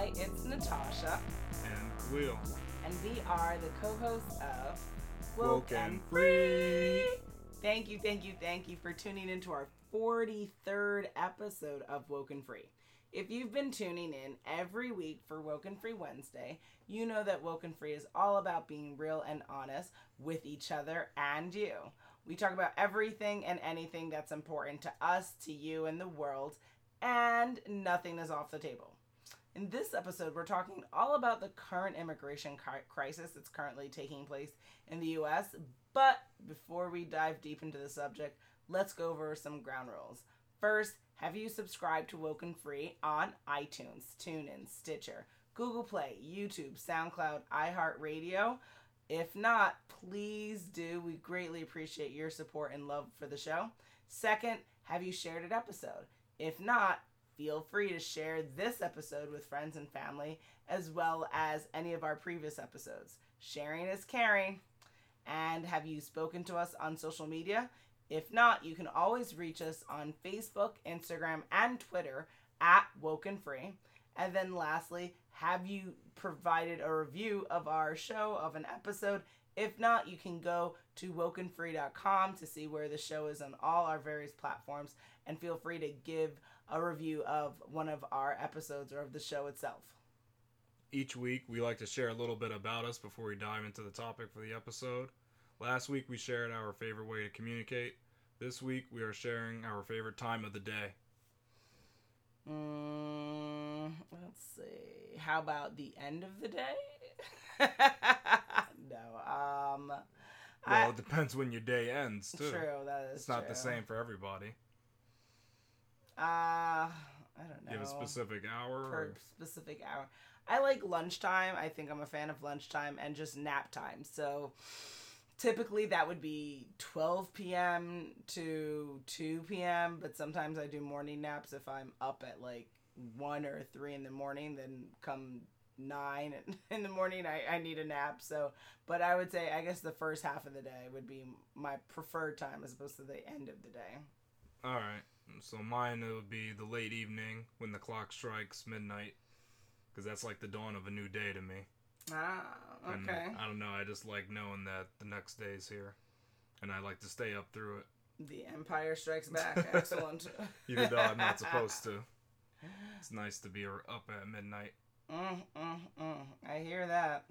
Hi, it's Natasha, And Will. and we are the co-hosts of Woke and Free. Thank you, thank you, thank you for tuning into our 43rd episode of Woke and Free. If you've been tuning in every week for Woke and Free Wednesday, you know that Woke and Free is all about being real and honest with each other and you. We talk about everything and anything that's important to us, to you, and the world, and nothing is off the table. In this episode, we're talking all about the current immigration crisis that's currently taking place in the US. But before we dive deep into the subject, let's go over some ground rules. First, have you subscribed to Woke and Free on iTunes, TuneIn, Stitcher, Google Play, YouTube, SoundCloud, iHeartRadio? If not, please do. We greatly appreciate your support and love for the show. Second, have you shared an episode? If not, feel free to share this episode with friends and family, as well as any of our previous episodes. Sharing is caring. And have you spoken to us on social media? If not, you can always reach us on Facebook, Instagram, and Twitter at Woke and Free. And then lastly, have you provided a review of our show, of an episode? If not, you can go to wokenfree.com to see where the show is on all our various platforms and feel free to give a review of one of our episodes or of the show itself. Each week, we like to share a little bit about us before we dive into the topic for the episode. Last week, we shared our favorite way to communicate. This week, we are sharing our favorite time of the day. Mm, let's see. How about the end of the day? no. Um. Well, I, it depends when your day ends, too. true. That is It's not the same for everybody. Uh, I don't know. You have a specific hour? per Or... specific hour. I like lunchtime. I think I'm a fan of lunchtime and just nap time. So typically that would be 12 p.m. to 2 p.m. But sometimes I do morning naps if I'm up at like 1 or 3 in the morning. Then come 9 in the morning, I, I need a nap. So, but I would say, I guess the first half of the day would be my preferred time as opposed to the end of the day. All right. So mine it would be the late evening when the clock strikes midnight, because that's like the dawn of a new day to me. Ah, And okay. I don't know. I just like knowing that the next day is here, and I like to stay up through it, The Empire Strikes Back. Excellent. even though I'm not supposed to. It's nice to be up at midnight. Mm, mm, mm. I hear that.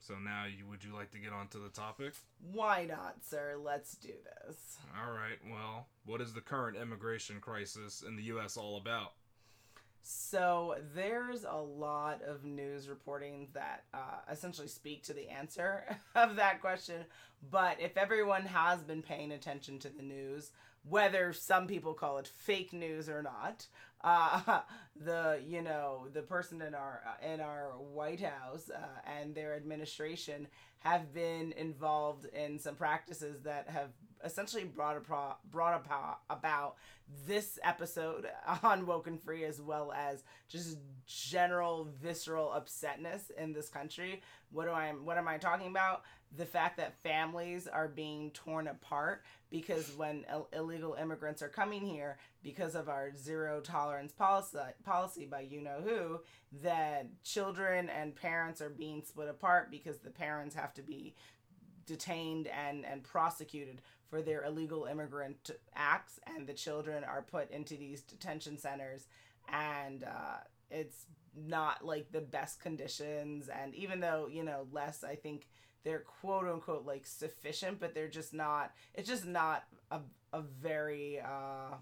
So now, you would you like to get on to the topic? Why not, sir? Let's do this. All right. Well, what is the current immigration crisis in the U.S. all about? So, there's a lot of news reporting that uh, essentially speak to the answer of that question. But if everyone has been paying attention to the news, whether some people call it fake news or not, uh, the you know the person in our in our White House uh, and their administration have been involved in some practices that have essentially brought a pro- brought about about this episode on Woke and Free as well as just general visceral upsetness in this country. What do I what am I talking about? The fact that families are being torn apart because when Ill- illegal immigrants are coming here because of our zero tolerance policy policy by you know who that children and parents are being split apart because the parents have to be detained and and prosecuted for their illegal immigrant acts and the children are put into these detention centers. And uh, it's not like the best conditions. And even though you know less i think they're quote unquote like sufficient but they're just not it's just not a, a very uh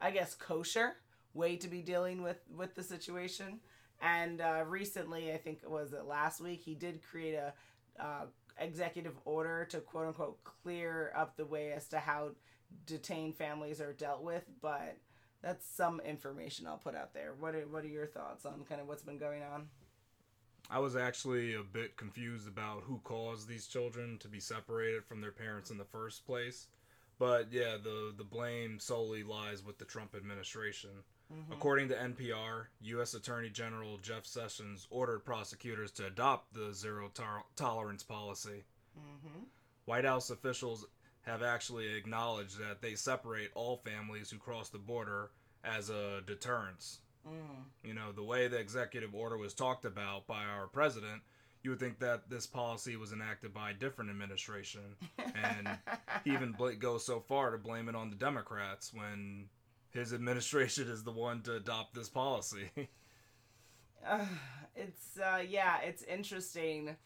i guess kosher way to be dealing with with the situation and uh recently i think it was it last week he did create a uh executive order to quote unquote clear up the way as to how detained families are dealt with but that's some information I'll put out there. What are, what are your thoughts on kind of what's been going on? I was actually a bit confused about who caused these children to be separated from their parents in the first place. But yeah, the the blame solely lies with the Trump administration. According to NPR, U.S. Attorney General Jeff Sessions ordered prosecutors to adopt the zero tolerance policy. Mm-hmm. White House officials have actually acknowledged that they separate all families who cross the border as a deterrence. Mm. You know, the way the executive order was talked about by our president, you would think that this policy was enacted by a different administration. And he even bl- goes so far to blame it on the Democrats when his administration is the one to adopt this policy. Uh, it's uh, yeah, it's interesting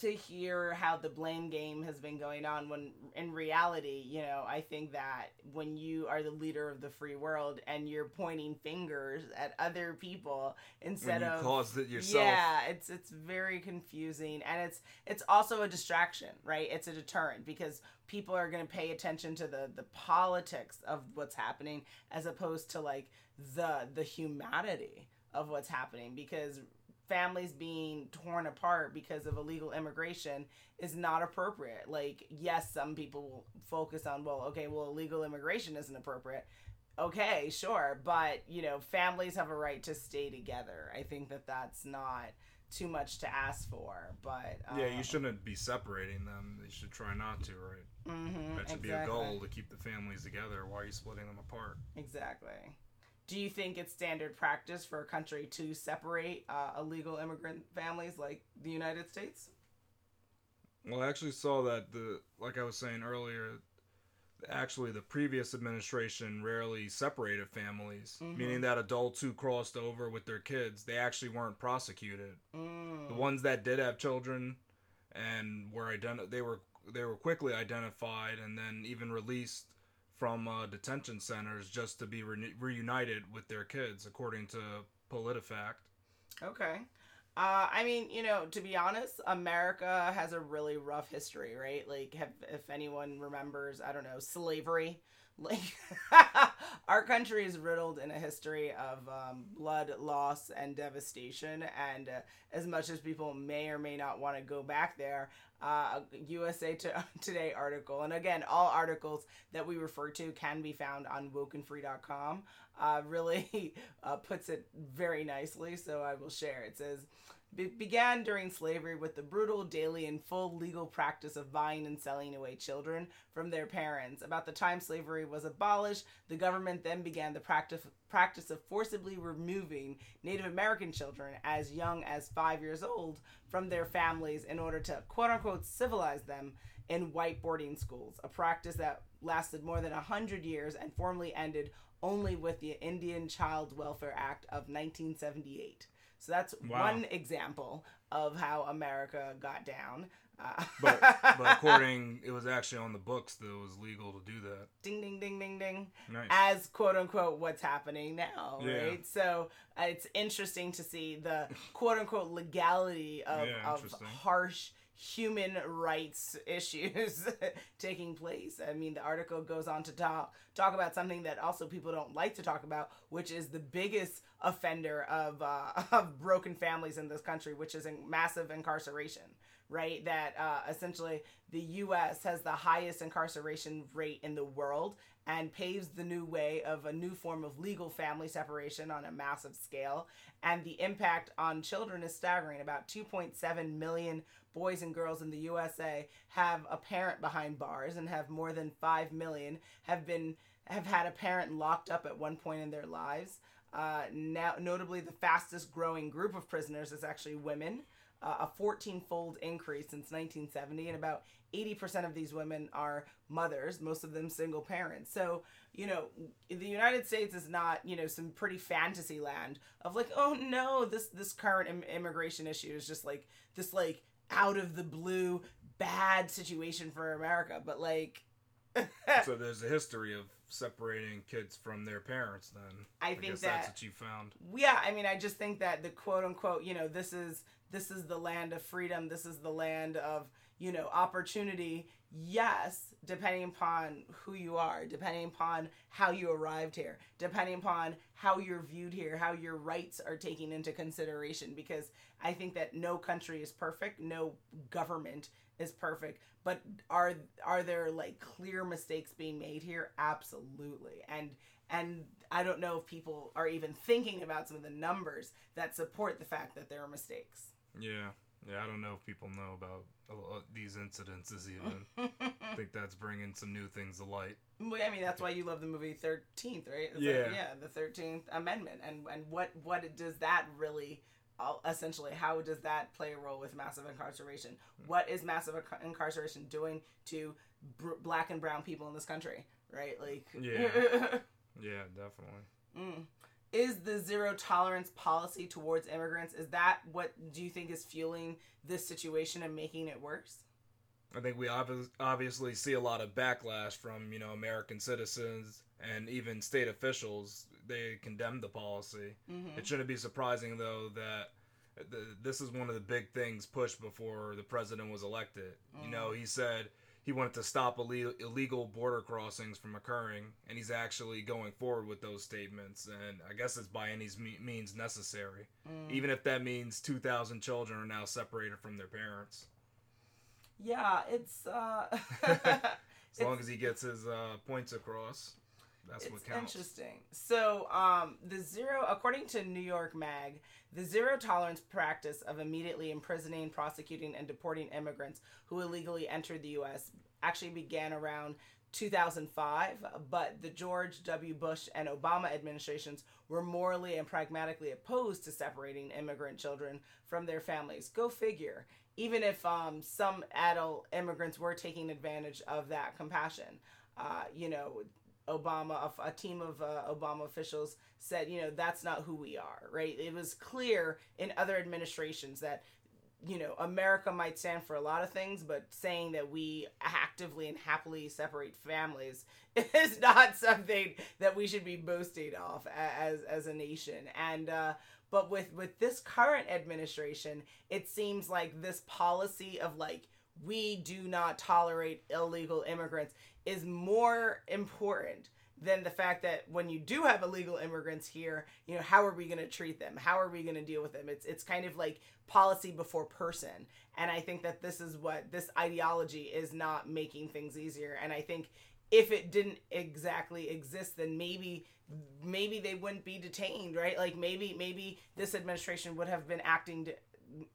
to hear how the blame game has been going on when in reality you know i think that when you are the leader of the free world and you're pointing fingers at other people instead of caused it yourself. yeah it's it's very confusing and it's it's also a distraction right it's a deterrent because people are going to pay attention to the the politics of what's happening as opposed to like the the humanity of what's happening because families being torn apart because of illegal immigration is not appropriate. Like, yes, some people will focus on, well, okay, well, illegal immigration isn't appropriate. Okay, sure, but you know, families have a right to stay together. I think that that's not too much to ask for, but Yeah, um, you shouldn't be separating them. You should try not to, right? mhm, That should be a goal to keep the families together. Why are you splitting them apart? Exactly. Do you think it's standard practice for a country to separate uh, illegal immigrant families like the United States? Well, I actually saw that the like I was saying earlier, actually the previous administration rarely separated families, Mhm. meaning that adults who crossed over with their kids, they actually weren't prosecuted. Mm. The ones that did have children and were identi- they were they were quickly identified and then even released from uh, detention centers just to be re- reunited with their kids, according to PolitiFact. Okay. Uh, I mean, you know, to be honest, America has a really rough history, right? Like, have, if anyone remembers, I don't know, slavery. Like, our country is riddled in a history of um, blood loss and devastation. And uh, as much as people may or may not want to go back there, uh, USA to- Today article, and again, all articles that we refer to can be found on wokenfree.com, uh, really uh, puts it very nicely. So I will share. It says, be- began during slavery with the brutal daily and full legal practice of buying and selling away children from their parents. About the time slavery was abolished, the government then began the practice practice of forcibly removing Native American children as young as five years old from their families in order to quote unquote civilize them in white boarding schools, a practice that lasted more than a hundred years and formally ended only with the Indian Child Welfare Act of 1978. So that's Wow. one example of how America got down. Uh, But but according, it was actually on the books that it was legal to do that. ding ding ding ding ding Nice. as quote unquote what's happening now Yeah. right so uh, it's interesting to see the quote unquote legality of, Yeah, of harsh human rights issues taking place i mean the article goes on to talk talk about something that also people don't like to talk about which is the biggest offender of uh, of broken families in this country which is in massive incarceration right? That uh, essentially the U.S. has the highest incarceration rate in the world and paves the new way of a new form of legal family separation on a massive scale. And the impact on children is staggering. About 2.7 million boys and girls in the USA have a parent behind bars, and have more than 5 million have been have had a parent locked up at one point in their lives. Uh, now, notably, the fastest growing group of prisoners is actually women uh, a 14 fold increase since 1970, and about 80% of these women are mothers, most of them single parents. So, you know, the United States is not, you know, some pretty fantasy land of like, oh no, this this current Im- immigration issue is just like this like out of the blue bad situation for America, but like so there's a history of separating kids from their parents. Then I think guess that that's what you found. yeah i mean i just think that the quote unquote you know this is this is the land of freedom this is the land of you know opportunity yes depending upon who you are depending upon how you arrived here depending upon how you're viewed here how your rights are taken into consideration because i think that no country is perfect no government is perfect but are are there like clear mistakes being made here absolutely and and I don't know if people are even thinking about some of the numbers that support the fact that there are mistakes. Yeah, Yeah, I don't know if people know about uh, these incidences even. I think that's bringing some new things to light. Well, I mean, that's why you love the movie Thirteenth, right? It's Yeah. like, yeah, the Thirteenth Amendment, and and what what does that really? uh, Essentially, how does that play a role with massive incarceration? What is massive incarceration doing to br- black and brown people in this country? Right, like Yeah. Yeah, definitely. Mm. Is the zero tolerance policy towards immigrants is that what do you think is fueling this situation and making it worse? I think we obvi- obviously see a lot of backlash from you know American citizens and even state officials. They condemn the policy. Mm-hmm. It shouldn't be surprising though that this is one of the big things pushed before the president was elected. You know, he said he wanted to stop ille- illegal border crossings from occurring, and he's actually going forward with those statements. And I guess it's by any means necessary, even if that means two thousand children are now separated from their parents. Yeah, it's uh As long as he gets his uh, points across, that's what it's counts. interesting. So, um, the zero, according to New York Mag, the zero tolerance practice of immediately imprisoning, prosecuting, and deporting immigrants who illegally entered the U.S. actually began around 2005, but the George W. Bush and Obama administrations were morally and pragmatically opposed to separating immigrant children from their families. Go figure. Even if um, some adult immigrants were taking advantage of that compassion, uh, you know, Obama, a, a team of uh, Obama officials said, you know, that's not who we are, right? It was clear in other administrations that, you know, America might stand for a lot of things, but saying that we actively and happily separate families is not something that we should be boasting off as as a nation. And uh, but with with this current administration, it seems like this policy of like we do not tolerate illegal immigrants is more important than the fact that when you do have illegal immigrants here, you know, how are we going to treat them? How are we going to deal with them? It's it's kind of like policy before person. And I think that this is what this ideology is not making things easier. And I think if it didn't exactly exist, then maybe maybe they wouldn't be detained, right? Like maybe maybe this administration would have been acting to,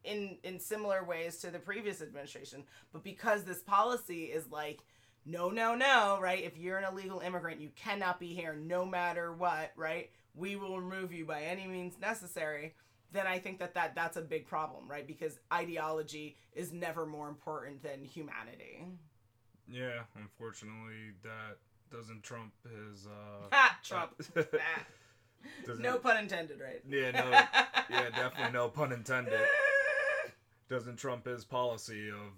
in in similar ways to the previous administration, but because this policy is like no, no, no, right? If you're an illegal immigrant, you cannot be here no matter what, right? We will remove you by any means necessary. Then I think that, that that's a big problem, right? Because ideology is never more important than humanity. Yeah, unfortunately, that doesn't trump his. Uh, Ha! Trump. no pun intended, right? Yeah, no. yeah, definitely no pun intended. Doesn't trump his policy of,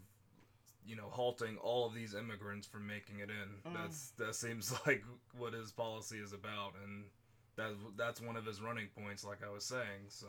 you know, halting all of these immigrants from making it in. Mm. That's that seems like what his policy is about, and that's that's one of his running points, like I was saying. So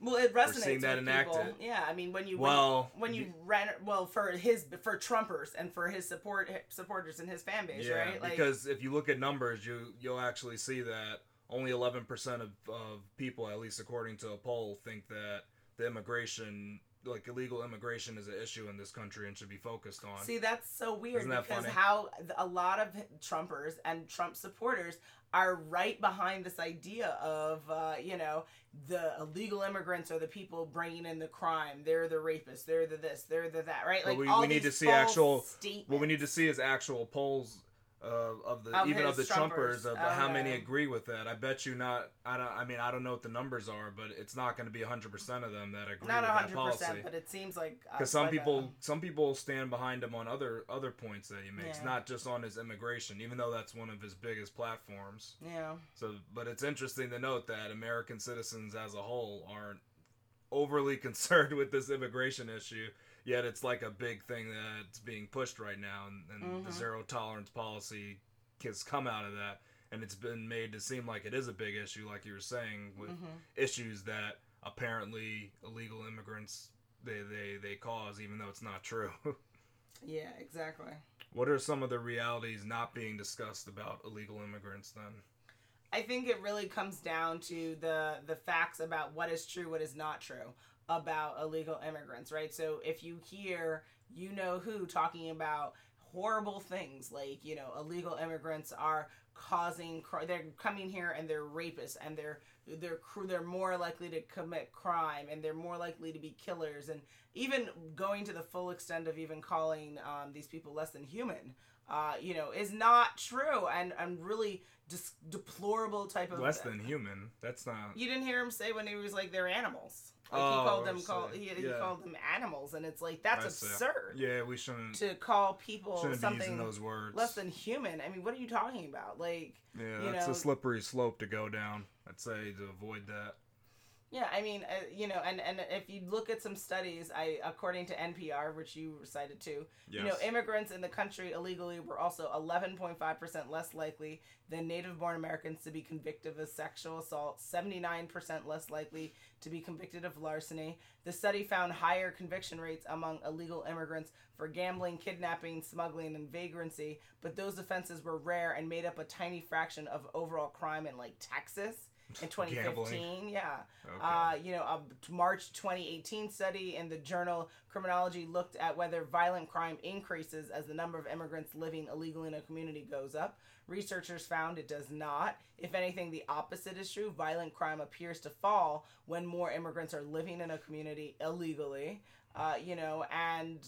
Well, it resonates seeing that with enacted. people. Yeah, I mean, when you Well, when, when you ran well for his for Trumpers and for his support supporters and his fan base, yeah, right? Like, because if you look at numbers, you you'll actually see that only 11% of, of people, at least according to a poll, think that the immigration, like illegal immigration, is an issue in this country and should be focused on. See, that's so weird Isn't that because funny? how a lot of Trumpers and Trump supporters are right behind this idea of, uh, you know, the illegal immigrants are the people bringing in the crime. They're the rapists. They're the this. They're the that. Right? But Like we- all we need to see actual- Statements. What we need to see is actual polls uh, of the Of even of the Trumpers Trumpers. of how many agree with that. I bet you not. I don't. I mean, I don't know what the numbers are, but it's not going to be 100 percent of them that agree Not with that hundred policy. but it seems like Because some people, some people stand behind him on other other points that he makes, Yeah. not just on his immigration, even though that's one of his biggest platforms. yeah. So, but it's interesting to note that American citizens as a whole aren't overly concerned with this immigration issue. Yet it's like a big thing that's being pushed right now, and, and the Mhm. zero tolerance policy has come out of that, and it's been made to seem like it is a big issue, like you were saying, with Mhm. issues that apparently illegal immigrants they, they, they cause, even though it's not true. Yeah, exactly. what are some of the realities not being discussed about illegal immigrants then? I think it really comes down to the the facts about what is true, what is not true about illegal immigrants, right? So if you hear you know who talking about horrible things like, you know, illegal immigrants are causing they're coming here and they're rapists and they're they're they're more likely to commit crime and they're more likely to be killers and even going to the full extent of even calling um, these people less than human uh, you know is not true and and really dis- deplorable type of Less than human. That's not. you didn't hear him say when he was like they're animals like Oh, he called them call see. he, he called them animals and it's like that's I see. absurd Yeah, we shouldn't. to call people something those words. less than human i mean what are you talking about like yeah, you that's know- a slippery slope to go down. I'd say to avoid that. Yeah, I mean, uh, you know, and and if you look at some studies, I according to NPR, which you cited too, Yes. you know, immigrants in the country illegally were also 11.5 percent less likely than native-born Americans to be convicted of sexual assault, 79 percent less likely to be convicted of larceny. The study found higher conviction rates among illegal immigrants for gambling, kidnapping, smuggling, and vagrancy, but those offenses were rare and made up a tiny fraction of overall crime in like Texas in 2015. Yeah. Okay. Uh, you know, a March 2018 study in the journal Criminology looked at whether violent crime increases as the number of immigrants living illegally in a community goes up. Researchers found it does not. If anything, the opposite is true. Violent crime appears to fall when more immigrants are living in a community illegally. Uh, you know, and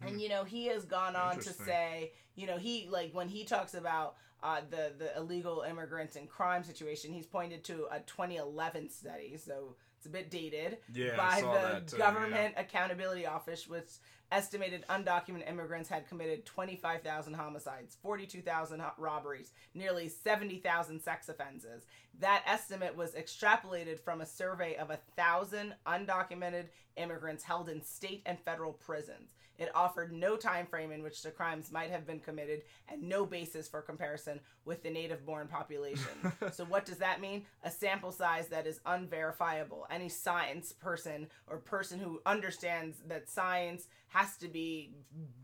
and you know he has gone on to say, you know, he like when he talks about uh, the the illegal immigrants and crime situation, he's pointed to a 2011 study, so it's a bit dated yeah, I by saw the that too, Government Accountability Office, which estimated undocumented immigrants had committed 25,000 homicides, 42,000 ho- robberies, nearly 70,000 sex offenses. That estimate was extrapolated from a survey of a thousand undocumented immigrants held in state and federal prisons. It offered no time frame in which the crimes might have been committed and no basis for comparison with the native born population. so what does that mean? A sample size that is unverifiable. Any science person or person who understands that science has to be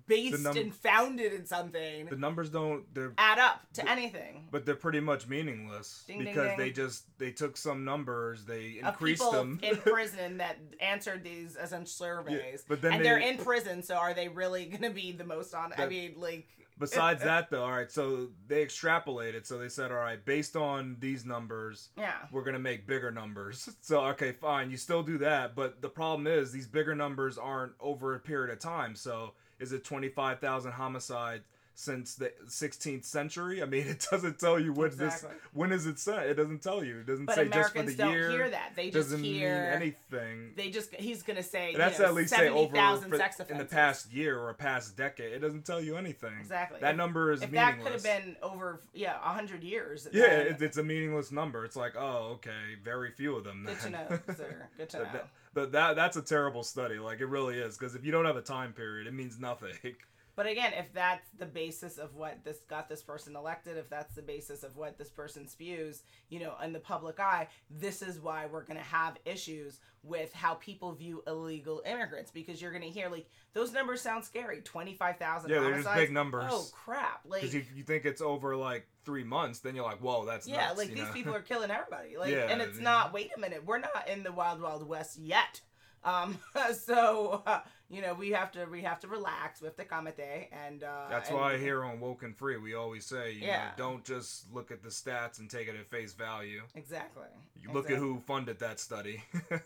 based num- and founded in something The numbers don't. They're add up to anything. but they're pretty much meaningless Ding, ding, because ding. they just they took some numbers, they increased people them. in prison that answered these essential surveys, but then and they- are in prison, so are they really going to be the most on? I mean, like, Besides that, though, all right. So they extrapolated. So they said, all right, based on these numbers, yeah, we're gonna make bigger numbers. So okay, fine, you still do that, but the problem is these bigger numbers aren't over a period of time. So is it twenty five thousand homicides since the 16th century? I mean, it doesn't tell you when Exactly. this when is it set. It doesn't tell you. It doesn't but say just for Americans the don't year. hear that. They just doesn't hear mean anything. They just he's going to say has you know, at least say over 70,000 for- sex in the past year or a past decade. It doesn't tell you anything. Exactly. That If- number is meaningless. If that could have been over, yeah, hundred years. yeah, it, it's a meaningless number. It's like, oh, okay, very few of them. good to know, sir. Good to know. That, but that that's a terrible study. Like it really is because if you don't have a time period, it means nothing. But again, if that's the basis of what this got this person elected, if that's the basis of what this person spews, you know, in the public eye, this is why we're going to have issues with how people view illegal immigrants because you're going to hear like those numbers sound scary 25,000 Yeah, they're just big numbers. Oh crap. Like Because you, you think it's over like three months, then you're like, whoa, that's yeah, nuts, like these know? people are killing everybody. Like Yeah, and it's I mean- not wait a minute, we're not in the wild wild west yet. Um so uh, you know, we have to we have to relax with the kamete and uh That's and- why here on Woke and Free, we always say, you Yeah. know, don't just look at the stats and take it at face value. Exactly. You look at who funded that study.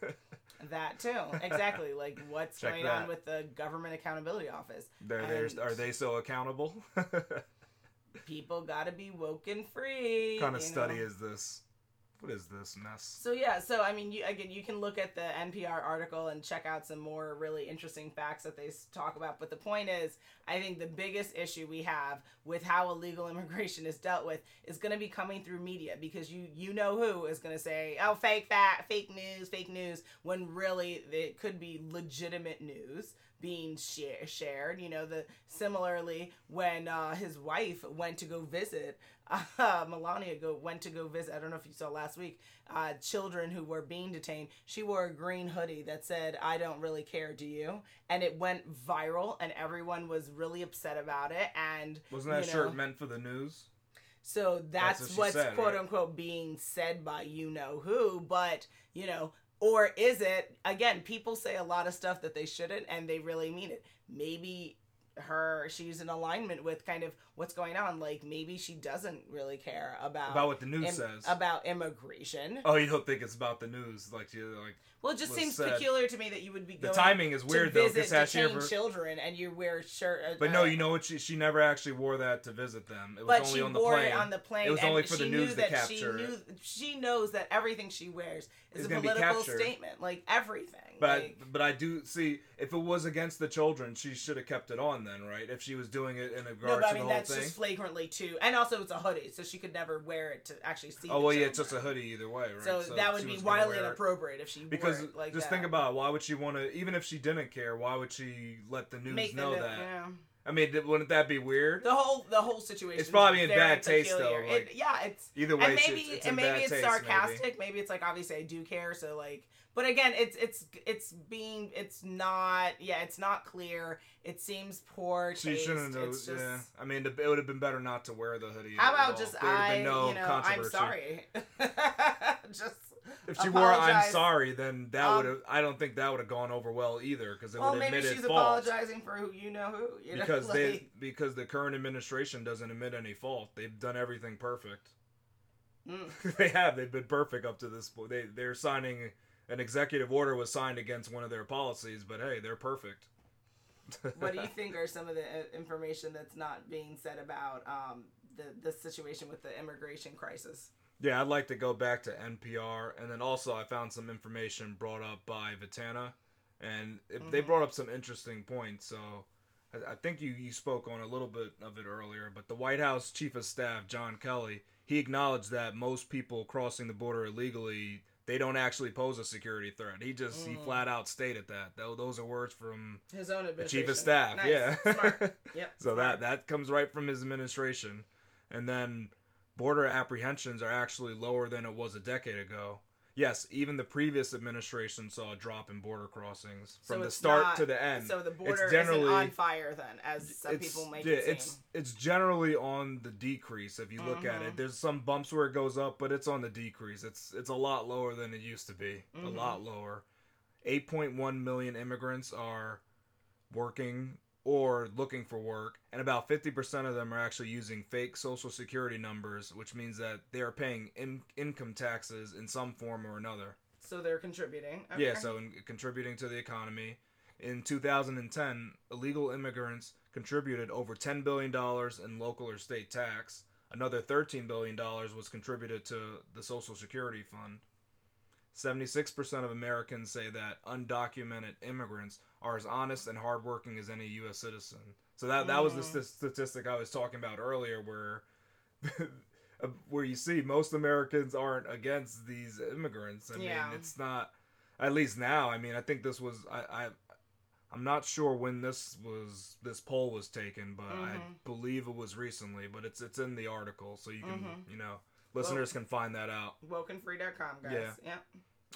That too. Exactly. like what's Check going that. on with the Government Accountability Office. They're, they're, are they so accountable? People got to be woke and free. What kind of study know? is this? What is this mess? So yeah, so I mean, you, again, you can look at the NPR article and check out some more really interesting facts that they talk about. But the point is, I think the biggest issue we have with how illegal immigration is dealt with is going to be coming through media because you you know who is going to say, "Oh, fake that, fake news, fake news," when really it could be legitimate news being share, shared. You know, the similarly when uh, his wife went to go visit uh, Melania go went to go visit. I don't know if you saw last week. Uh, children who were being detained. She wore a green hoodie that said, "I don't really care, do you?" And it went viral, and everyone was really upset about it. And Wasn't that you shirt meant for the news? so That's that's, what what's said, quote right? unquote being said by you know who, but you know, or is it again? People say a lot of stuff that they shouldn't, and they really mean it. Maybe her she's in alignment with kind of what's going on. Like maybe she doesn't really care about About what the news im- says. about immigration. oh, you don't think it's about the news? Like you like Well, it just seems said. peculiar to me that you would be the timing is to weird though. Because has she ever? children and you wear shirt. uh, But no, uh, you know what? She she never actually wore that to visit them. It was but only she on the wore plane. it on the plane. It was only for she the knew news to that capture she knew she knows that everything she wears is Is a political statement, like everything. But like, I, but I do see if it was against the children, she should have kept it on then, right? If she was doing it in no, regards but I to mean the whole that's thing. just flagrantly too, and also it's a hoodie, so she could never wear it to actually see. oh the well, yeah, it's just a hoodie either way, right? So, that would be wildly inappropriate if she Because like just that. think about it, why would she want to? Even if she didn't care, why would she let the news Make know no- that? yeah. I mean, wouldn't that be weird? The whole the whole situation. It's probably in bad taste, peculiar. though, like, it, yeah, it's Either way, and maybe it's, it's and maybe it's taste, sarcastic. Maybe. it's like obviously I do care, so like. But again, it's it's it's being it's not yeah it's not clear. It seems poor taste. shouldn't have. It's just, Yeah, I mean, it would have been better not to wear the hoodie. How about just There would have I no you know I'm sorry. just If she wore "I'm apologize. sorry," then that Um, would have. I don't think that would have gone over well either, because it well would maybe admit she's its fault. apologizing for who you know who you know Because like, they, because the current administration doesn't admit any fault. They've done everything perfect. mm. they have. They've been perfect up to this point. They they're signing an executive order was signed against one of their policies, but hey, they're perfect. what do you think are some of the uh, information that's not being said about um, the the situation with the immigration crisis? Yeah, I'd like to go back to NPR, and then also I found some information brought up by Vitana, and it, they Mhm. brought up some interesting points. So I, I think you you spoke on a little bit of it earlier, but the White House Chief of Staff John Kelly he acknowledged that most people crossing the border illegally they don't actually pose a security threat. He just he Mm. flat out stated that. Tho- Those are words from His own the chief of staff. Nice. Yeah. Smart. Yep. so smart. that that comes right from his administration, and then border apprehensions are actually lower than it was a decade ago. Yes, even the previous administration saw a drop in border crossings So from the start not- to the end. So the border generally- isn't on fire then, as some people make yeah, it seem. it's it's generally on the decrease if you look at Mhm. it. There's some bumps where it goes up, but it's on the decrease. It's it's a lot lower than it used to be. A Mhm. lot lower. 8.1 million immigrants are working or looking for work, and about 50% of them are actually using fake social security numbers, which means that they are paying in- income taxes in some form or another. So they're contributing. Yeah, so in, contributing to the economy. In 2010, illegal immigrants contributed over $10 billion in local or state tax. Another $13 billion was contributed to the Social Security Fund. 76% of Americans say that undocumented immigrants are as honest and hardworking as any U.S. citizen. So that, that was the st- statistic I was talking about earlier, where where you see most Americans aren't against these immigrants. I Yeah. mean, it's not at least now. I mean, I think this was I, I I'm not sure when this was this poll was taken, but I Mhm. believe it was recently. But it's it's in the article, so you can Mhm. you know listeners can find that out. Wokenfree.com, guys. Yeah. Yeah.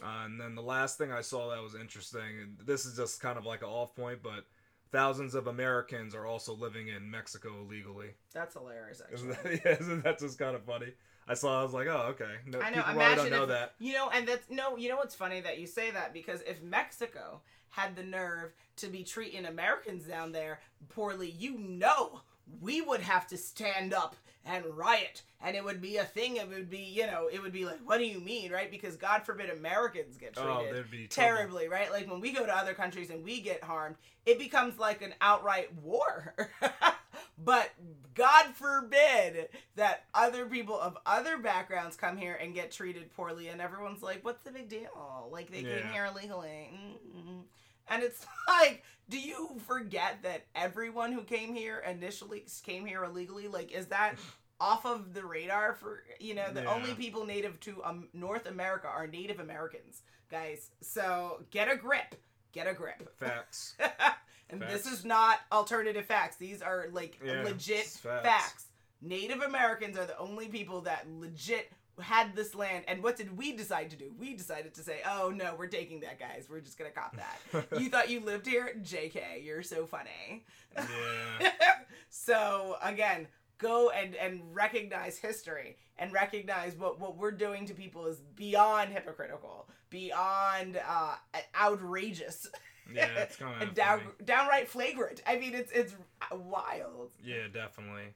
Uh, and then the last thing I saw that was interesting, and this is just kind of like an off point, but thousands of Americans are also living in Mexico illegally. That's hilarious, Isn't that, yeah, isn't that just kind of funny? I saw, I was like, oh, okay. No, I know. people Imagine know if, that. You know, and that's no. You know what's funny that you say that because if Mexico had the nerve to be treating Americans down there poorly, you know, we would have to stand up and riot, and it would be a thing. It would be, you know, it would be like, what do you mean, right? Because God forbid Americans get oh, treated Oh, there'd trouble. terribly, right? Like when we go to other countries and we get harmed, it becomes like an outright war. but God forbid that other people of other backgrounds come here and get treated poorly, and everyone's like, "What's the big deal? Like they came Yeah. here illegally." Mm-mm. And it's like, do you forget that everyone who came here initially came here illegally? Like, is that off of the radar for you know the Yeah. only people native to um, North America are Native Americans, guys. So get a grip, get a grip. Facts. and Facts. this is not alternative facts. These are like Yeah, legit facts. facts. Native Americans are the only people that legit had this land. And what did we decide to do? We decided to say, "Oh no, we're taking that, guys. We're just gonna cop that." you thought you lived here, Jk. You're so funny. yeah. so again, go and and recognize history and recognize what what we're doing to people is beyond hypocritical, beyond uh outrageous. Yeah, it's kind and of down, downright flagrant. I mean, it's it's wild. Yeah, definitely.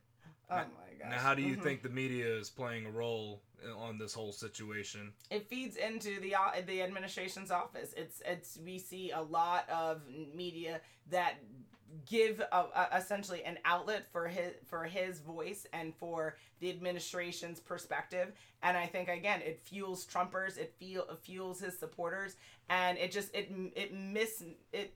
Oh Now- my gosh. Now, how do you Mhm. think the media is playing a role on this whole situation? it feeds into the o- the administration's office. It's it's we see a lot of media that give a, a, essentially an outlet for his for his voice and for the administration's perspective. And I think again, it fuels Trumpers. It feel it fuels his supporters, and it just it it miss it.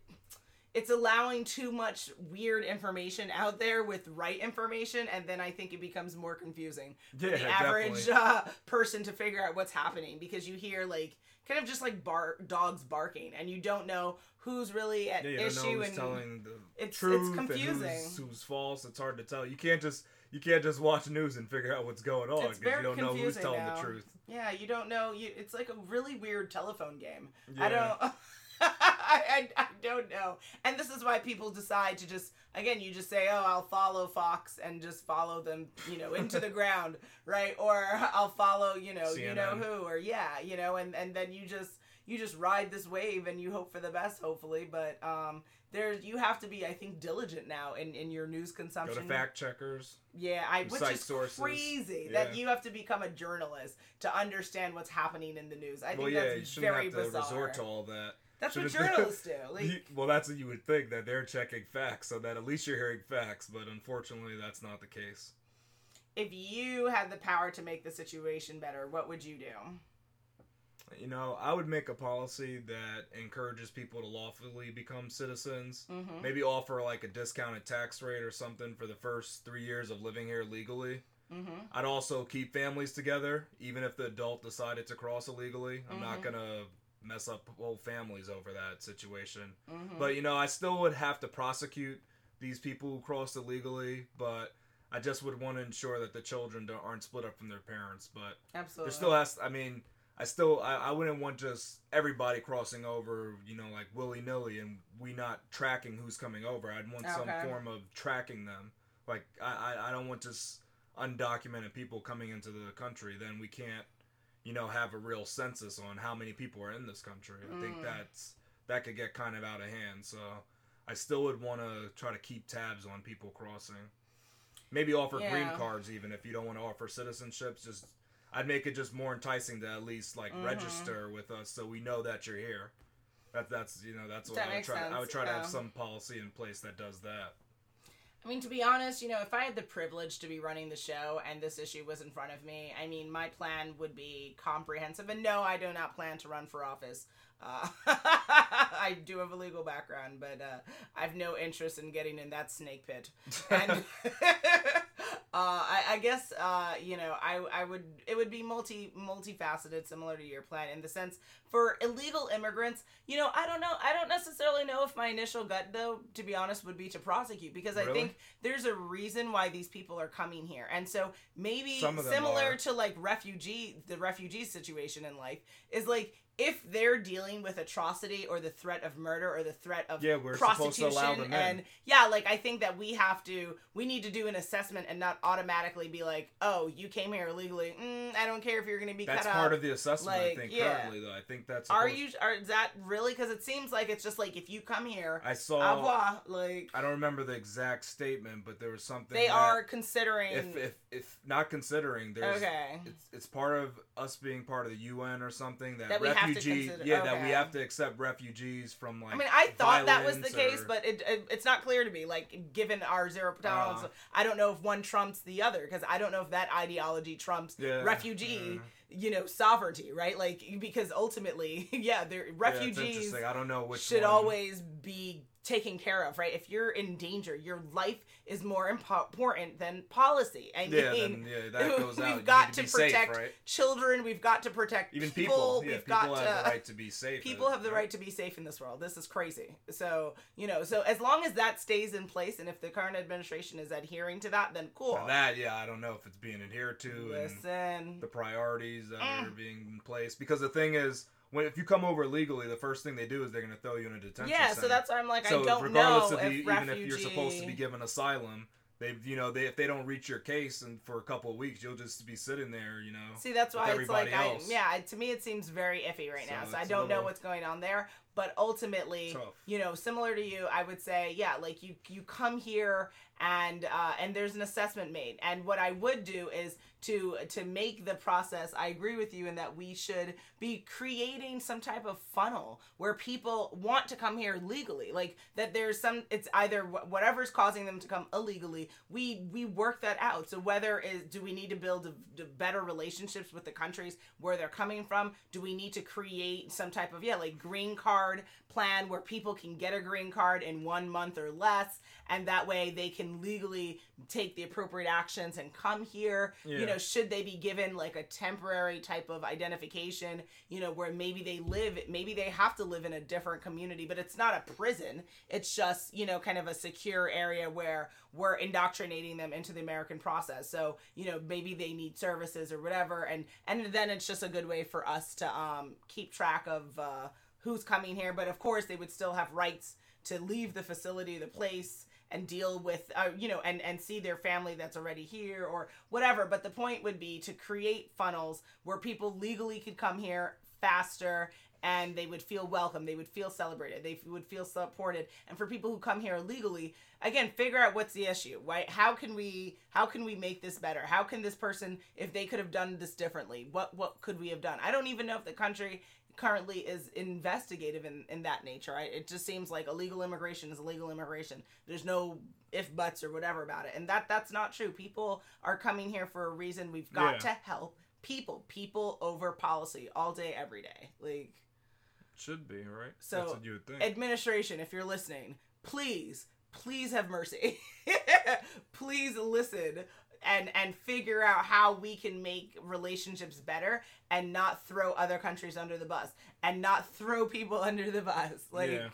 It's allowing too much weird information out there with right information, and then I think it becomes more confusing for Yeah, the average uh, person to figure out what's happening because you hear like kind of just like bar dogs barking and you don't know who's really at Yeah, issue and telling the it's- it's truth and confusing. who's, who's false. It's hard to tell. You can't just you can't just watch news and figure out what's going on because you don't know who's telling now. the truth. yeah you don't know you it's like a really weird telephone game Yeah. i don't I, I, I don't know and this is why people decide to just again you just say oh i'll follow fox and just follow them you know into the ground right or i'll follow you know you know who or yeah you know and and then you just you just ride this wave and you hope for the best hopefully but um there's you have to be i think diligent now in in your news Go consumption to fact checkers. yeah, I which is sources. crazy Yeah. that you have to become a journalist to understand what's happening in the news. I well, think yeah, that's you shouldn't very have to bizarre. resort to all that. That's what journalists do. Like, You- well, that's what you would think that they're checking facts, so that at least you're hearing facts. But unfortunately, that's not the case. if you had the power to make the situation better, what would you do? You know, I would make a policy that encourages people to lawfully become citizens. Mm-hmm. Maybe offer like a discounted tax rate or something for the first three years of living here legally. Mm-hmm. I'd also keep families together, even if the adult decided to cross illegally. I'm not Mhm. gonna mess up whole families over that situation. Mm-hmm. But you know, I still would have to prosecute these people who crossed illegally. But I just would want to ensure that the children don't, aren't split up from their parents. But Absolutely. there still has. I mean, I still I, I wouldn't want just everybody crossing over. You know, like willy nilly, and we not tracking who's coming over. I'd want some form of tracking them. Like I, I I don't want just undocumented people coming into the country. Then we can't. You know, have a real census on how many people are in this country. I think Mm. that's that could get kind of out of hand. So I still would want to try to keep tabs on people crossing. Maybe offer green cards even if you don't want to offer citizenships. Just I'd make it just more enticing to at least like Mhm. register with us so we know that you're here. That that's you know that's what That I would try. I would sense, try to have some policy in place that does that. I mean, to be honest, you know, if I had the privilege to be running the show and this issue was in front of me, I mean, my plan would be comprehensive. And no, I do not plan to run for office. Uh, I do have a legal background, but uh, I have no interest in getting in that snake pit. And uh, I, I guess uh, you know, I I would it would be multi multifaceted, similar to your plan in the sense for illegal immigrants. You know, I don't know. I don't necessarily know if my initial gut, though, to be honest, would be to prosecute because I think there's a reason why these people are coming here, and so maybe Some of them similar are. to like refugee the refugee situation in life is like if they're dealing with atrocity or the threat of murder or the threat of Yeah, we're supposed to prostitution allow them in. and yeah like i think that we have to we need to do an assessment and not automatically be like oh you came here illegally mm, i don't care if you're gonna be That's cut part up of the assessment. I think yeah. currently though. I think that's. are you are that really because it seems like it's just like if you come here I saw. revoir, like I don't remember the exact statement, but there was something. they are considering If if if not considering, there's okay it's it's part of us being part of the UN or something that, That we have to refugee consider- yeah that we have to accept refugees from like I mean, I thought that was the case, or- but it, it it's not clear to me. Like, given our zero tolerance, Uh. I don't know if one trumps the other because I don't know if that ideology trumps yeah, refugee, yeah. you know, sovereignty, right? Like, because ultimately, yeah, they're refugees interesting. I don't know which should one. always be taken care of, right? If you're in danger, your life is more impo- important than policy. I yeah, mean, then, yeah, that goes we've out. Got need to be safe, protect right? children, we've got to protect Even people, people. Yeah, we've people got have to the right to be safe. people have the right to be safe in this world. This is crazy. So, you know, so as long as that stays in place and if the current administration is adhering to that, then cool. Now that yeah, I don't know if it's being adhered to and Listen. the priorities that Mm. are being in place. Because the thing is, when if you come over illegally, the first thing they do is they're going to throw you in a detention yeah, center. so that's why I'm like, so I don't regardless know of the, if even refugee... if you're supposed to be given asylum, they you know they if they don't reach your case and for a couple of weeks, you'll just be sitting there, you know. See, that's why it's like, I, yeah, to me it seems very iffy right So now. So I don't know what's going on there. but ultimately Tough. you know similar to you i would say yeah like you you come here and uh, and there's an assessment made. And what i would do is to to make the process i agree with you in that we should be creating some type of funnel where people want to come here legally. Like that there's some it's either whatever's causing them to come illegally we we work that out. So whether is do we need to build a, a better relationships with the countries where they're coming from? Do we need to create some type of yeah like green card plan where people can get a green card in one month or less and that way they can legally take the appropriate actions and come here you know should they be given like a temporary type of identification you know where maybe they live maybe they have to live in a different community but it's not a prison. It's just you know kind of a secure area where we're indoctrinating them into the american process. So you know maybe they need services or whatever and and then it's just a good way for us to um keep track of uh who's coming here but of course they would still have rights to leave the facility the place and deal with uh, you know and and see their family that's already here or whatever. But the point would be to create funnels where people legally could come here faster and they would feel welcome. They would feel celebrated. They would feel supported. And for people who come here illegally again figure out what's the issue right? How can we how can we make this better? How can this person if they could have done this differently what what could we have done? I don't even know if the country currently is investigative in, in that nature. I, it just seems like illegal immigration is illegal immigration. There's no if buts or whatever about it, and that that's not true. People are coming here for a reason. We've got Yeah. to help people. People over policy all day, every day. Like Should be right. So, That's what you would think. administration, if you're listening, please, please have mercy. please listen and and figure out how we can make relationships better and not throw other countries under the bus and not throw people under the bus. Like Yeah.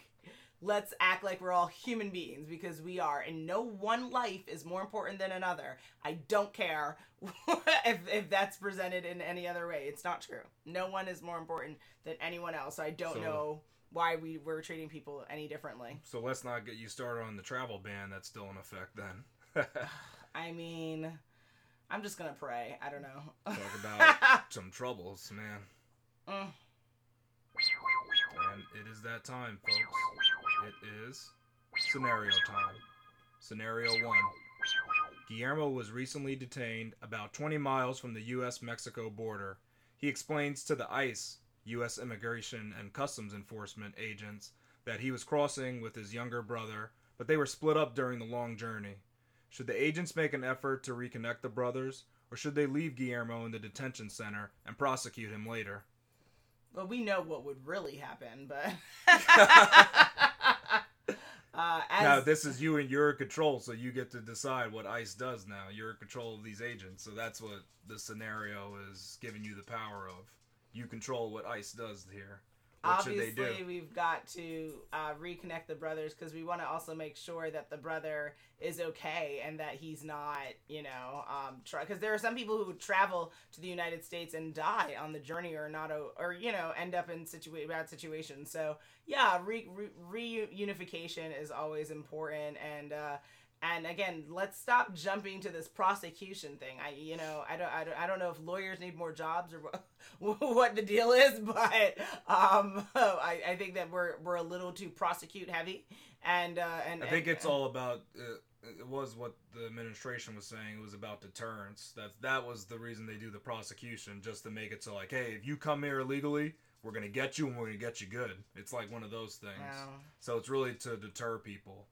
let's act like we're all human beings because we are and no one life is more important than another. I don't care if if that's presented in any other way. It's not true. No one is more important than anyone else. I don't So- know why we were treating people any differently. so let's not get you started on the travel ban that's still in effect then. I mean, I'm just gonna pray. I don't know. Talk about some troubles, man. Mm. And it is that time, folks. It is scenario time. Scenario 1. Guillermo was recently detained about 20 miles from the US Mexico border. He explains to the ICE, US Immigration and Customs Enforcement agents, that he was crossing with his younger brother, but they were split up during the long journey. Should the agents make an effort to reconnect the brothers, or should they leave Guillermo in the detention center and prosecute him later? Well, we know what would really happen, but uh, as now this is you and you're control, so you get to decide what ICE does now. You're in control of these agents, so that's what the scenario is giving you the power of. You control what ICE does here. Obviously we've got to uh, reconnect the brothers because we want to also make sure that the brother is okay and that he's not you know um because there are some people who travel to the united states and die on the journey or not or you know end up in situa- bad situations. So yeah re- re- reunification is always important and uh and again, let's stop jumping to this prosecution thing. I, you know, I don't, I don't, I don't know if lawyers need more jobs or what, what the deal is, but um, I, I think that we're we're a little too prosecute heavy, and uh, and I think and- it's all about. Uh, it was what the administration was saying. It was about deterrence. That that was the reason they do the prosecution, just to make it so like, hey, if you come here illegally, we're gonna get you and we're gonna get you good. It's like one of those things. Wow. So it's really to deter people.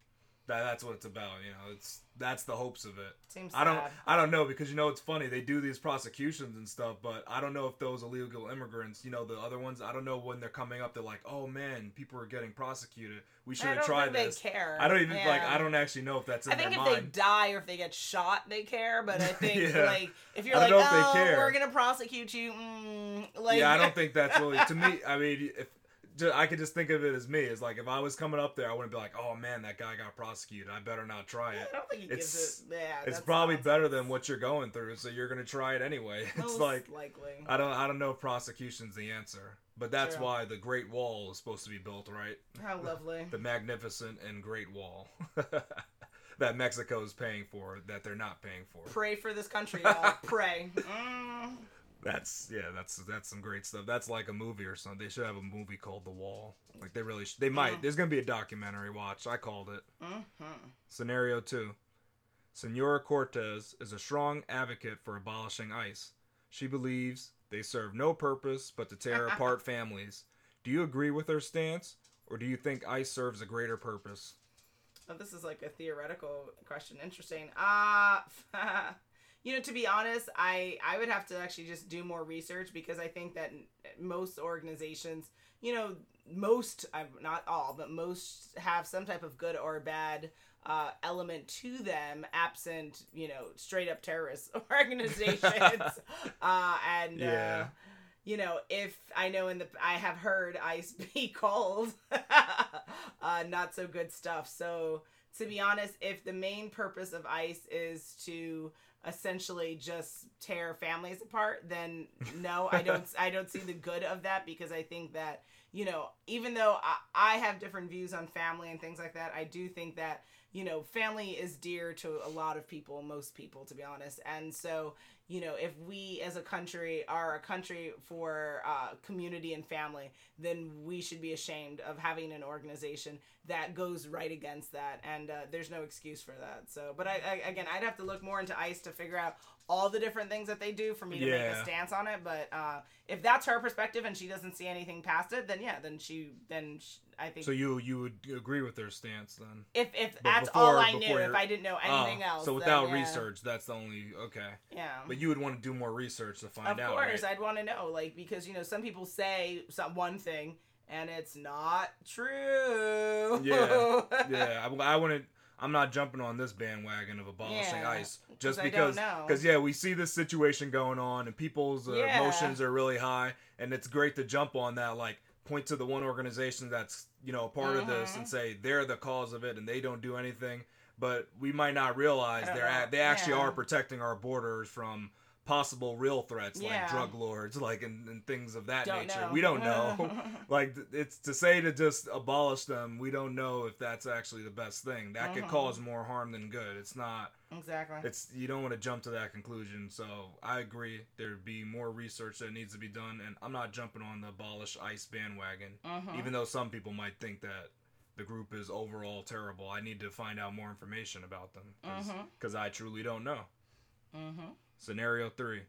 That that's what it's about. You know, it's that's the hopes of it. Seems I don't sad. I don't know because you know it's funny they do these prosecutions and stuff, but I don't know if those illegal immigrants, you know, the other ones, I don't know when they're coming up. They're like, oh man, people are getting prosecuted. We should have tried this. they care. I don't even like. I don't actually know if that's in I think if mind. they die or if they get shot, they care. But I think Yeah. like if you're like, don't know if they oh, care." we're gonna prosecute you, mm, like yeah, I don't think that's really to me. I mean, if I could just think of it as me, it's like if I was coming up there, I wouldn't be like, oh man, that guy got prosecuted. I better not try it." I don't think he It's- gives it. Yeah, It's probably better than what you're going through, so you're gonna try it anyway. It's Most like likely. I don't I don't know if prosecution's the answer, but that's why the Great Wall is supposed to be built, right? How lovely. The magnificent and Great Wall that Mexico is paying for that they're not paying for. Pray for this country, y'all. Pray. Mm. That's yeah, that's that's some great stuff. That's like a movie or something. They should have a movie called The Wall. Like they really, sh- they might. Yeah. There's gonna be a documentary. Watch, I called it. hmm Scenario two. Senora Cortez is a strong advocate for abolishing ICE. She believes they serve no purpose but to tear apart families. Do you agree with her stance, or do you think ICE serves a greater purpose? Well, this is like a theoretical question. Interesting. Uh you know, to be honest, I I would have to actually just do more research because I think that most organizations, you know, most uh, not all, but most have some type of good or bad uh, element to them, absent you know straight up terrorist organizations. uh, and Yeah. uh, you know, if I know in the I have heard ice be called uh, not so good stuff. So to be honest, if the main purpose of ice is to essentially just tear families apart, then no, I don't. I don't see the good of that because I think that you know, even though I, I have different views on family and things like that, I do think that you know, family is dear to a lot of people, most people, to be honest. And so, you know, if we as a country are a country for uh, community and family, then we should be ashamed of having an organization that goes right against that. And uh, there's no excuse for that. So, but I, I again, I'd have to look more into ICE to figure out all the different things that they do for me to make a stance on it. But uh, if that's her perspective and she doesn't see anything past it, then yeah, then she, then sh I think So you you would agree with their stance then? if if But that's before- all I knew, if I didn't know anything Oh, else, So then, without yeah. research, that's the only okay. yeah. But you would want to do more research to find of out, Of course, right? I'd want to know, like, because you know, some people say some one thing and it's not true. Yeah, yeah, I, I wouldn't. I'm not jumping on this bandwagon of abolishing Yeah, ICE just 'cause because. Because yeah, we see this situation going on, and people's uh, Yeah. emotions are really high, and it's great to jump on that. Like, point to the one organization that's you know a part of this Mhm. and say they're the cause of it, and they don't do anything. But we might not realize they're know. they actually Yeah. are protecting our borders from possible real threats like drug lords, like and, and things of that Don't nature. know. We don't know. like it's to say to just abolish them we don't know if that's actually the best thing that could Mhm. cause more harm than good it's not exactly. it's you don't want to jump to that conclusion so i agree there'd be more research that needs to be done and i'm not jumping on the abolish ice bandwagon Mhm. even though some people might think that the group is overall terrible i need to find out more information about them because Mhm. i truly don't know Mhm. Scenario 3.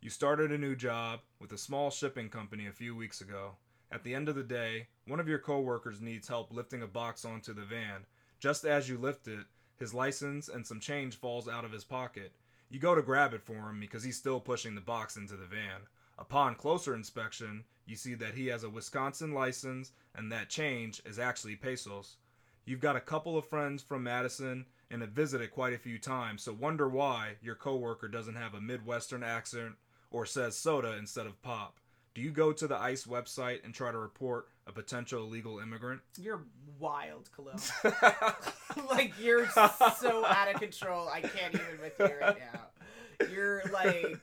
You started a new job with a small shipping company a few weeks ago. At the end of the day, one of your coworkers needs help lifting a box onto the van. Just as you lift it, his license and some change falls out of his pocket. You go to grab it for him because he's still pushing the box into the van. Upon closer inspection, you see that he has a Wisconsin license and that change is actually pesos. You've got a couple of friends from Madison and have visited quite a few times, so wonder why your coworker doesn't have a Midwestern accent or says soda instead of pop. Do you go to the ICE website and try to report a potential illegal immigrant? You're wild, Khalil. like you're so out of control. I can't even with you right now. You're like,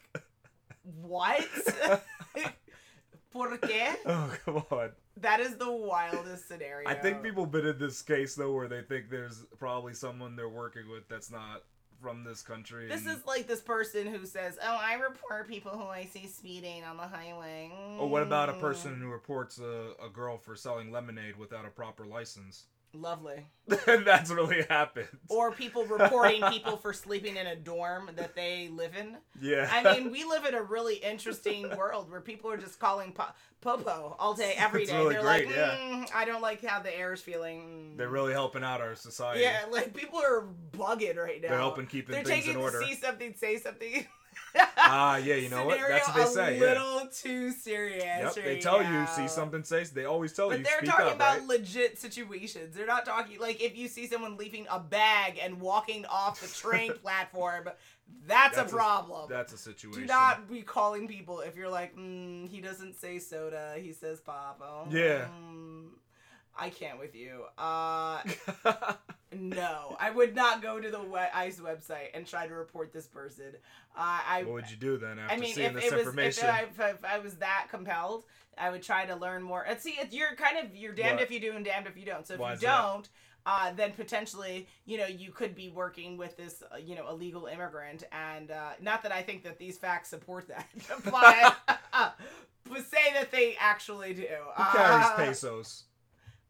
what? ¿Por qué? oh, come on. That is the wildest scenario. I think people been in this case though where they think there's probably someone they're working with that's not from this country. This is like this person who says, "Oh, I report people who I see speeding on the highway." Or Oh, what about a Mm. person who reports a, a girl for selling lemonade without a proper license? Lovely. that's really happened. Or people reporting people for sleeping in a dorm that they live in. yeah. I mean, we live in a really interesting world where people are just calling po- popo all day, every day. Really They're great, like, yeah. mm, I don't like how the air is feeling. They're really helping out our society. yeah, like people are bugging right now. They're helping keeping They're things taking in order. to see something, say something. Ah, yeah, you know what? That's what they say. A Yeah. little too serious. Yep, they right tell you, see something, say. They always tell But you, But they're talking up, about right? legit situations. They're not talking like if you see someone leaving a bag and walking off the train platform, that's, That's a a- problem. That's a situation. Do not be calling people if you're like, mm, he doesn't say soda, he says pop. Oh, Yeah. mm, I can't with you. Uh, no, I would not go to the ICE website and try to report this person. Uh, I what would you do then after I mean, seeing if this it was if information? I, if, if I was that compelled, I would try to learn more. And see, you're kind of you're damned What? if you do and damned if you don't. So if Why you don't, uh, then potentially, you know, you could be working with this, uh, you know, illegal immigrant. And uh, not that I think that these facts support that, but, but say that they actually do. Who carries Uh, pesos?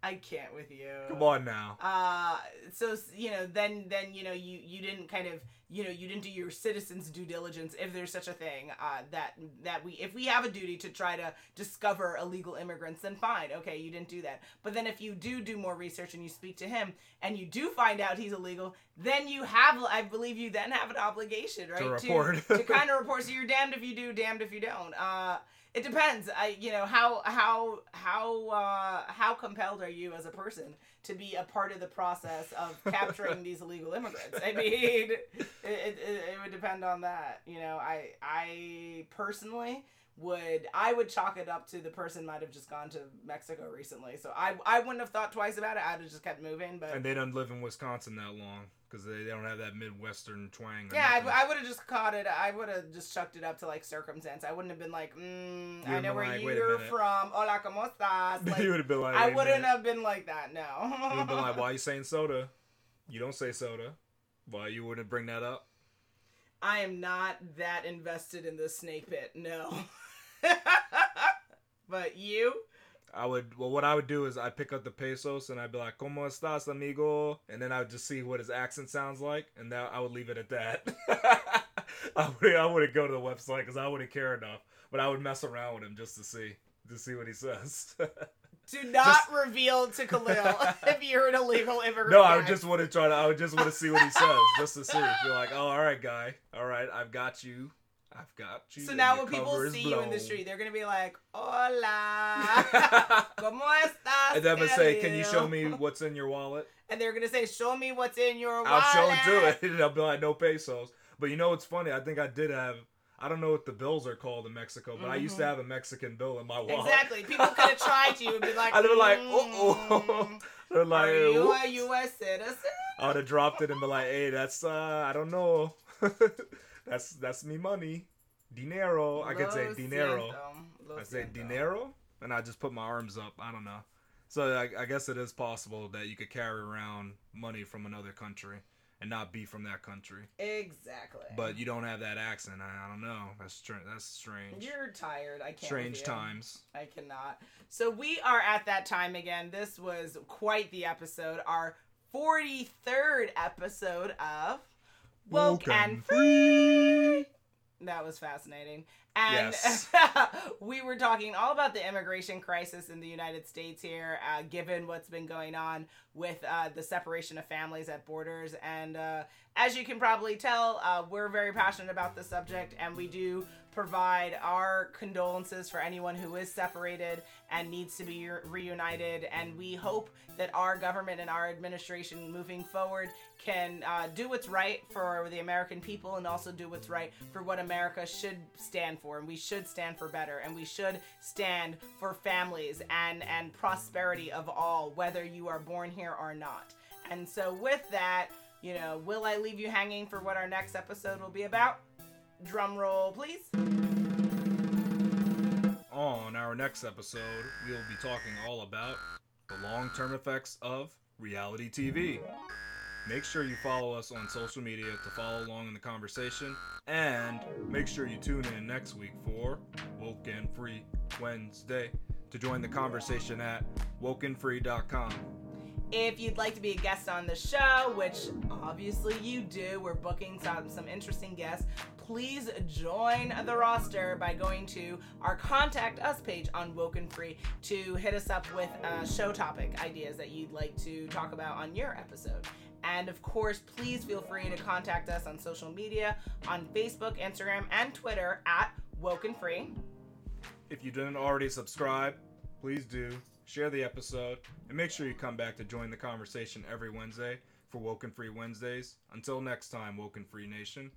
I can't with you. Come on now. Uh, so you know, then then you know, you you didn't kind of you know you didn't do your citizens due diligence if there's such a thing uh, that that we if we have a duty to try to discover illegal immigrants then fine okay you didn't do that. But then if you do do more research and you speak to him and you do find out he's illegal then you have i believe you then have an obligation right to report. to, to kind of report. So you're damned if you do damned if you don't. Uh it depends. I you know how how how uh how compelled are you as a person to be a part of the process of capturing these illegal immigrants. I mean it, it, it, would depend on that you know. I i personally would i would chalk it up to the person might have just gone to mexico recently. So i i wouldn't have thought twice about it. I'd have just kept moving but And they don't live in Wisconsin that long because they, they don't have that Midwestern twang. yeah, nothing. I, I would have just caught it. I would have just chucked it up to like circumstance. I wouldn't have been like, mm, I know where like, you're from. Hola, cómo estás? Like, you would have been like, I wouldn't minute." have been like that. No. You would have been like, why are you saying soda? You don't say soda. Why you wouldn't bring that up? I am not that invested in the snake pit. No. but you? I would well what I would do is I'd pick up the pesos and I'd be like, ¿Cómo estás, amigo? And then I would just see what his accent sounds like and that I would leave it at that. I would I wouldn't go to the website because I wouldn't care enough. But I would mess around with him just to see to see what he says. Do not Just- reveal to Khalil if you're an illegal immigrant. no, I would just want to try to I would just want to see what he says just to see. Be like, oh all right, guy. All right, I've got you. I've got you. So now when people see you in the street, they're gonna be like, "Hola, ¿cómo estás?" and then I say, "Can you show me what's in your wallet?" And they're gonna say, "Show me what's in your wallet." I'll show him to it, and I'll be like, "No pesos." But you know what's funny? I think I did have. I don't know what the bills are called in Mexico, but I used to Mhm. have a Mexican bill in my wallet. Exactly. People could have tried to you and be like, I'd be like, "Uh-oh." They're like, Are you a U.S. citizen? I would have dropped it and be like, "Hey, that's uh, I don't know. That's that's me money, dinero. I could say dinero. I say dinero, and I just put my arms up. I don't know. So I, I guess it is possible that you could carry around money from another country and not be from that country, Exactly. but you don't have that accent. I, I don't know. That's str- that's strange. You're tired. I can't. strange times. I cannot. So we are at that time again. This was quite the episode. Our 43rd episode of Woke Woke and Free. That was fascinating. And Yes. we were talking all about the immigration crisis in the United States here, uh, given what's been going on with uh, the separation of families at borders. And uh, as you can probably tell, uh, we're very passionate about this subject, and we do provide our condolences for anyone who is separated and needs to be re- reunited. And we hope that our government and our administration moving forward can uh, do what's right for the American people and also do what's right for what America should stand for. And we should stand for better. And we should stand for families and, and prosperity of all, whether you are born here or not. And so, with that, you know, will I leave you hanging for what our next episode will be about? Drum roll, please. On our next episode, we'll be talking all about the long-term effects of reality TV. Make sure you follow us on social media to follow along in the conversation, and make sure you tune in next week for Woke and Free Wednesday to join the conversation at wokenfree.com. If you'd like to be a guest on the show, which obviously you do, we're booking some, some interesting guests. Please join the roster by going to our contact us page on Woke and Free to hit us up with uh, show topic ideas that you'd like to talk about on your episode. And of course, please feel free to contact us on social media on Facebook, Instagram, and Twitter at Woke and Free. If you didn't already subscribe, please do. Share the episode, and make sure you come back to join the conversation every Wednesday for Woke and Free Wednesdays. Until next time, Woke and Free Nation.